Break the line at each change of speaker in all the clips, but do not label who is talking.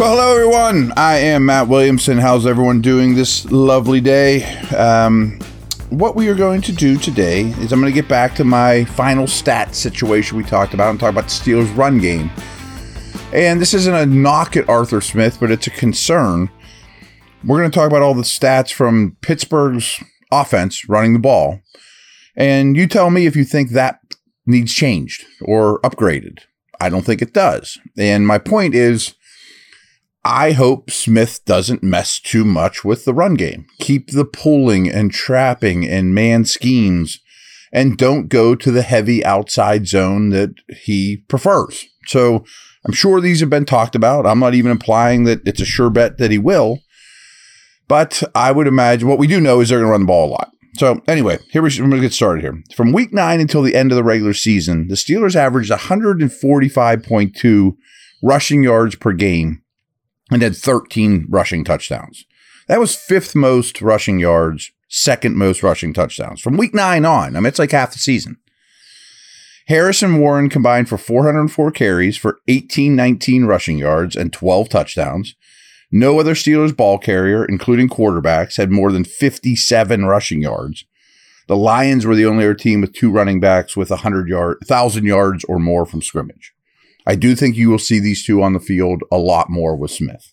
Well, hello everyone. I am Matt Williamson. How's everyone doing this lovely day? Um, what we are going to do today is I'm going to get back to my final stat situation we talked about and talk about the Steelers' run game. And this isn't a knock at Arthur Smith, but it's a concern. We're going to talk about all the stats from Pittsburgh's offense running the ball. And you tell me if you think that needs changed or upgraded. I don't think it does. And my point is I hope Smith doesn't mess too much with the run game. Keep the pulling and trapping and man schemes and don't go to the heavy outside zone that he prefers. So I'm sure these have been talked about. I'm not even implying that it's a sure bet that he will. But I would imagine what we do know is they're going to run the ball a lot. So anyway, here we're going to get started here. From week nine until the end of the regular season, the Steelers averaged 145.2 rushing yards per game and had 13 rushing touchdowns. That was fifth most rushing yards, second most rushing touchdowns from week nine on. I mean, it's like half the season. Harris and Warren combined for 404 carries for 18, 19 rushing yards and 12 touchdowns. No other Steelers ball carrier, including quarterbacks, had more than 57 rushing yards. The Lions were the only other team with two running backs with 100 yard, 1,000 yards or more from scrimmage. I do think you will see these two on the field a lot more with Smith.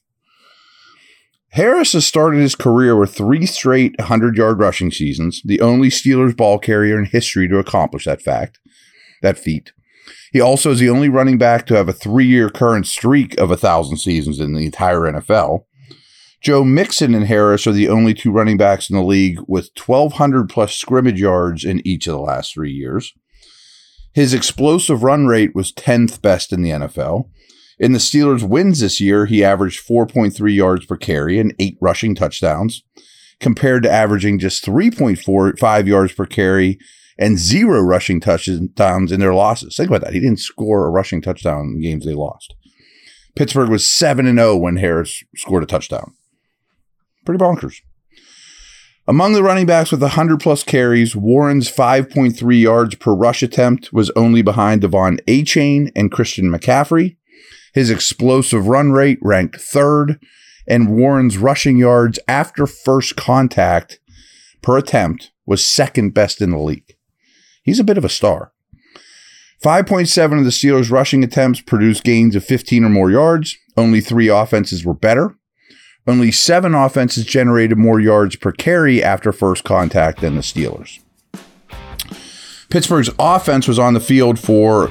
Harris has started his career with three straight 100 yard rushing seasons, the only Steelers ball carrier in history to accomplish that fact, that feat. He also is the only running back to have a three year current streak of 1,000 seasons in the entire NFL. Joe Mixon and Harris are the only two running backs in the league with 1,200 plus scrimmage yards in each of the last three years. His explosive run rate was 10th best in the NFL. In the Steelers' wins this year, he averaged 4.3 yards per carry and eight rushing touchdowns, compared to averaging just 3.45 yards per carry and zero rushing touchdowns in their losses. Think about that. He didn't score a rushing touchdown in games they lost. Pittsburgh was 7 and 0 when Harris scored a touchdown. Pretty bonkers. Among the running backs with 100 plus carries, Warren's 5.3 yards per rush attempt was only behind De'Von Achane and Christian McCaffrey. His explosive run rate ranked third, and Warren's rushing yards after first contact per attempt was second best in the league. He's a bit of a star. 5.7 of the Steelers' rushing attempts produced gains of 15 or more yards. Only three offenses were better. Only seven offenses generated more yards per carry after first contact than the Steelers. Pittsburgh's offense was on the field for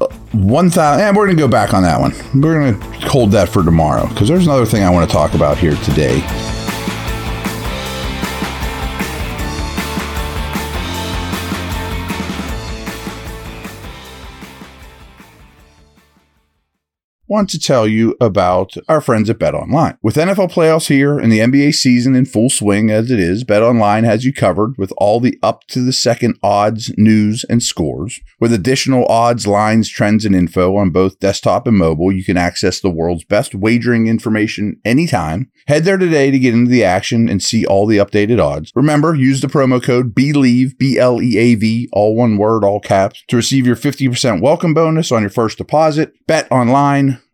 uh, 1,000. And eh, we're going to go back on that one. We're going to hold that for tomorrow because there's another thing I want to talk about here today. Want to tell you about our friends at Bet Online. With NFL playoffs here and the NBA season in full swing as it is, Bet Online has you covered with all the up to the second odds, news, and scores. With additional odds, lines, trends, and info on both desktop and mobile, you can access the world's best wagering information anytime. Head there today to get into the action and see all the updated odds. Remember, use the promo code BLEAV, B L E A V, all one word, all caps, to receive your 50% welcome bonus on your first deposit. Bet Online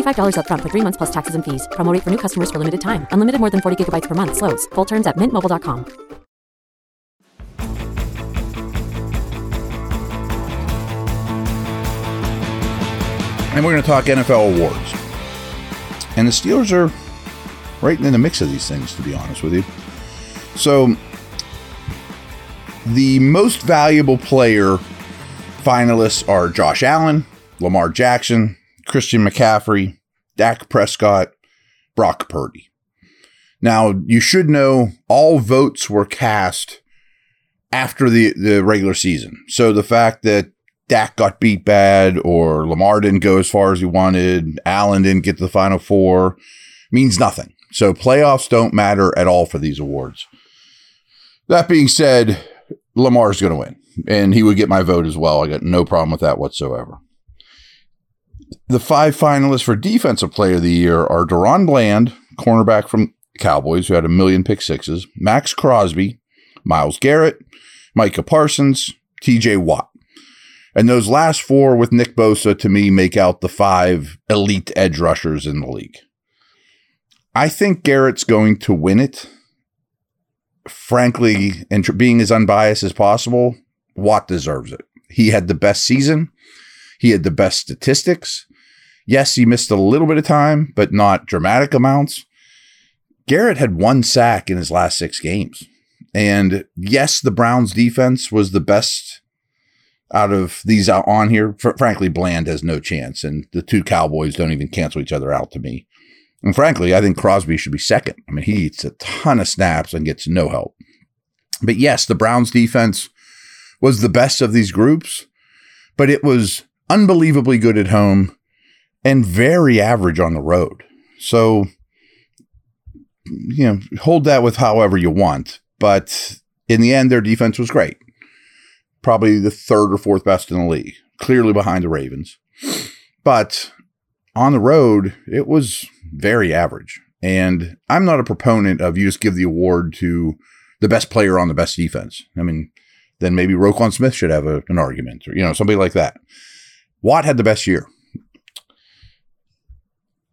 slash
$45 upfront for three months plus taxes and fees. Promo for new customers for limited time. Unlimited more than 40 gigabytes per month. Slows. Full terms at mintmobile.com.
And we're going to talk NFL awards. And the Steelers are right in the mix of these things, to be honest with you. So, the most valuable player finalists are Josh Allen, Lamar Jackson, Christian McCaffrey, Dak Prescott, Brock Purdy. Now, you should know all votes were cast after the, the regular season. So the fact that Dak got beat bad or Lamar didn't go as far as he wanted, Allen didn't get to the final four means nothing. So playoffs don't matter at all for these awards. That being said, Lamar's going to win, and he would get my vote as well. I got no problem with that whatsoever. The five finalists for Defensive Player of the Year are DaRon Bland, cornerback from Cowboys, who had a million pick sixes, Maxx Crosby, Myles Garrett, Micah Parsons, TJ Watt. And those last four with Nick Bosa to me make out the five elite edge rushers in the league. I think Garrett's going to win it. Frankly, and being as unbiased as possible, Watt deserves it. He had the best season. He had the best statistics. Yes, he missed a little bit of time, but not dramatic amounts. Garrett had one sack in his last six games. And yes, the Browns defense was the best out of these out on here. Fr- frankly, Bland has no chance, and the two Cowboys don't even cancel each other out to me. And frankly, I think Crosby should be second. I mean, he eats a ton of snaps and gets no help. But yes, the Browns defense was the best of these groups, but it was unbelievably good at home and very average on the road. So, you know, hold that with however you want. But in the end, their defense was great. Probably the third or fourth best in the league, clearly behind the Ravens. But on the road, it was very average. And I'm not a proponent of you just give the award to the best player on the best defense. I mean, then maybe Roquan Smith should have a, an argument or, you know, somebody like that. Watt had the best year.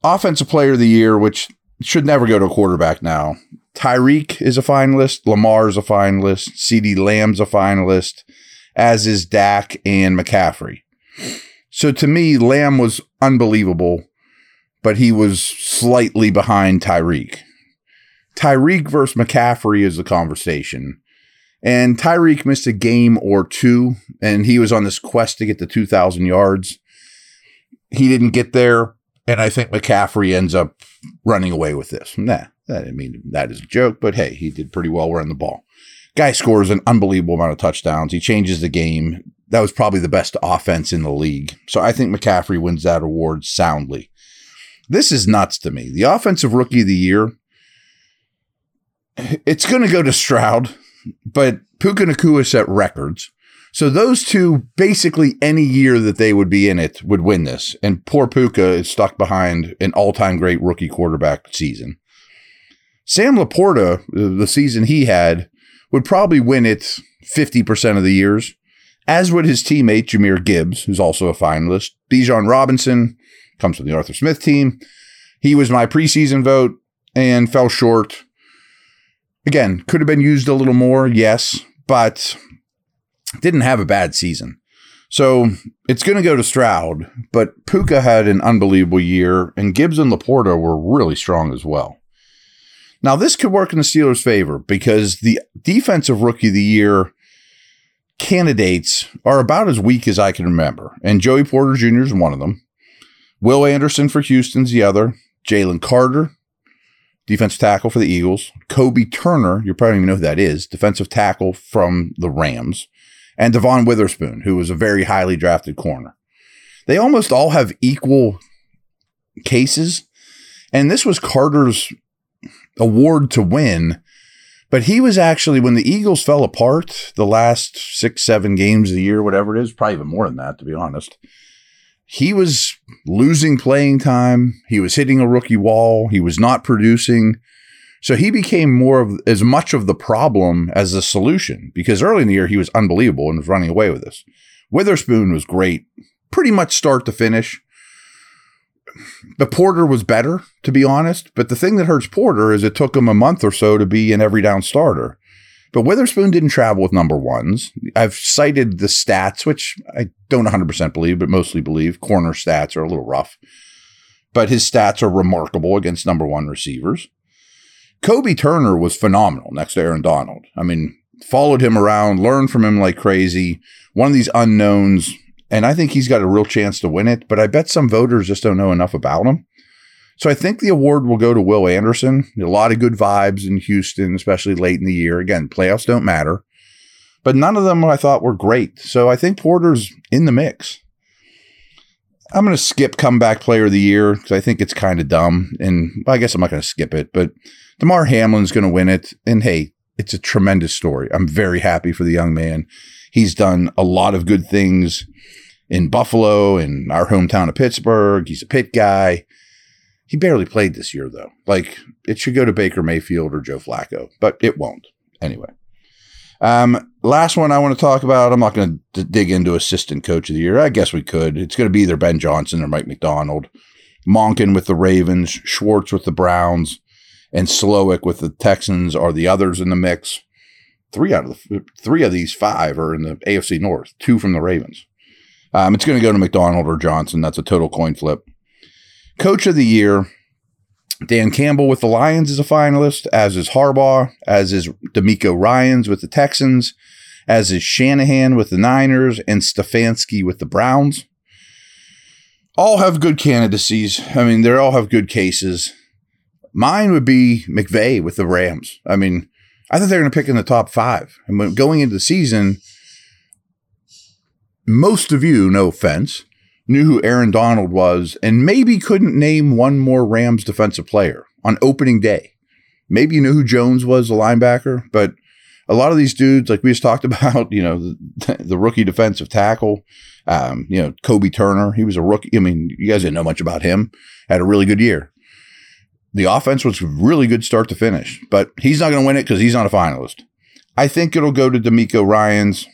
Offensive player of the year, which should never go to a quarterback now. Tyreek is a finalist. Lamar is a finalist. CeeDee Lamb's a finalist, as is Dak and McCaffrey. So to me, Lamb was unbelievable, but he was slightly behind Tyreek. Tyreek versus McCaffrey is the conversation. And Tyreek missed a game or two, and he was on this quest to get to 2,000 yards. He didn't get there, and I think McCaffrey ends up running away with this. Nah, that, I mean, that is a joke, but hey, he did pretty well running the ball. Guy scores an unbelievable amount of touchdowns. He changes the game. That was probably the best offense in the league. So I think McCaffrey wins that award soundly. This is nuts to me. The offensive rookie of the year, it's going to go to Stroud, but Puka Nacua set records. So those two, basically any year that they would be in it, would win this. And poor Puka is stuck behind an all-time great rookie quarterback season. Sam LaPorta, the season he had, would probably win it 50% of the years, as would his teammate Jahmyr Gibbs, who's also a finalist. Bijan Robinson comes from the Arthur Smith team. He was my preseason vote and fell short. Again, could have been used a little more, yes, but didn't have a bad season. So it's going to go to Stroud, but Puka had an unbelievable year, and Gibbs and LaPorta were really strong as well. Now, this could work in the Steelers' favor because the defensive rookie of the year candidates are about as weak as I can remember. And Joey Porter Jr. is one of them. Will Anderson for Houston's the other. Jalen Carter, defensive tackle for the Eagles. Kobe Turner, you probably don't even know who that is, defensive tackle from the Rams. And Devon Witherspoon, who was a very highly drafted corner. They almost all have equal cases. And this was Carter's award to win. But he was actually, when the Eagles fell apart the last six, seven games of the year, whatever it is, probably even more than that, to be honest, he was losing playing time. He was hitting a rookie wall. He was not producing. So he became more of as much of the problem as the solution because early in the year he was unbelievable and was running away with this. Witherspoon was great, pretty much start to finish the Porter was better, to be honest. But the thing that hurts Porter is it took him a month or so to be an every down starter. But Witherspoon didn't travel with number ones. I've cited the stats, which I don't 100% believe, but mostly believe. Corner stats are a little rough. But his stats are remarkable against number one receivers. Kobe Turner was phenomenal next to Aaron Donald. I mean, followed him around, learned from him like crazy. One of these unknowns and I think he's got a real chance to win it, but I bet some voters just don't know enough about him. So I think the award will go to Will Anderson. A lot of good vibes in Houston, especially late in the year. Again, playoffs don't matter, but none of them I thought were great. So I think Porter's in the mix. I'm going to skip comeback player of the year because I think it's kind of dumb. And I guess I'm not going to skip it, but Damar Hamlin's going to win it. And hey, it's a tremendous story. I'm very happy for the young man. He's done a lot of good things in Buffalo, in our hometown of Pittsburgh. He's a pit guy. He barely played this year, though. Like, it should go to Baker Mayfield or Joe Flacco, but it won't. Anyway. Um, last one I want to talk about. I'm not going to dig into assistant coach of the year. I guess we could. It's going to be either Ben Johnson or Mike Macdonald, Monken with the Ravens, Schwartz with the Browns, and Slowik with the Texans are the others in the mix. Three out of the three of these five are in the AFC North. Two from the Ravens. Um, it's going to go to Macdonald or Johnson. That's a total coin flip. Coach of the year, Dan Campbell with the Lions is a finalist, as is Harbaugh, as is DeMeco Ryans with the Texans, as is Shanahan with the Niners, and Stefanski with the Browns. All have good candidacies. I mean, they all have good cases. Mine would be McVay with the Rams. I mean, I think they're going to pick in the top five. And going into the season, most of you, no offense, knew who Aaron Donald was and maybe couldn't name one more Rams defensive player on opening day. Maybe you knew who Jones was, a linebacker, but a lot of these dudes, like we just talked about, you know, the, the rookie defensive tackle, um, you know, Kobe Turner, he was a rookie. I mean, you guys didn't know much about him, had a really good year. The offense was really good start to finish, but he's not going to win it because he's not a finalist. I think it'll go to DeMeco Ryans.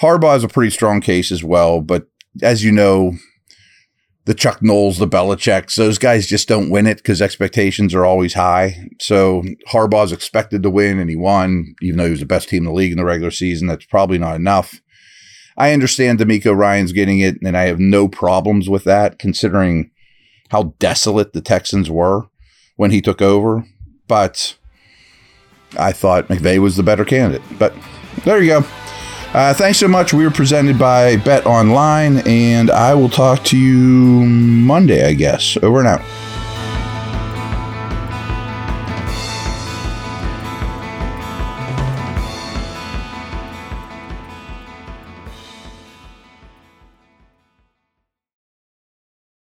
Harbaugh has a pretty strong case as well, but as you know, the Chuck Nolls, the Belichick's, those guys just don't win it because expectations are always high. So Harbaugh's expected to win, and he won, even though he was the best team in the league in the regular season. That's probably not enough. I understand DeMeco Ryans getting it, and I have no problems with that, considering how desolate the Texans were when he took over. But I thought McVay was the better candidate. But there you go. Uh, thanks so much. We were presented by Bet Online, and I will talk to you Monday, I guess. Over and out.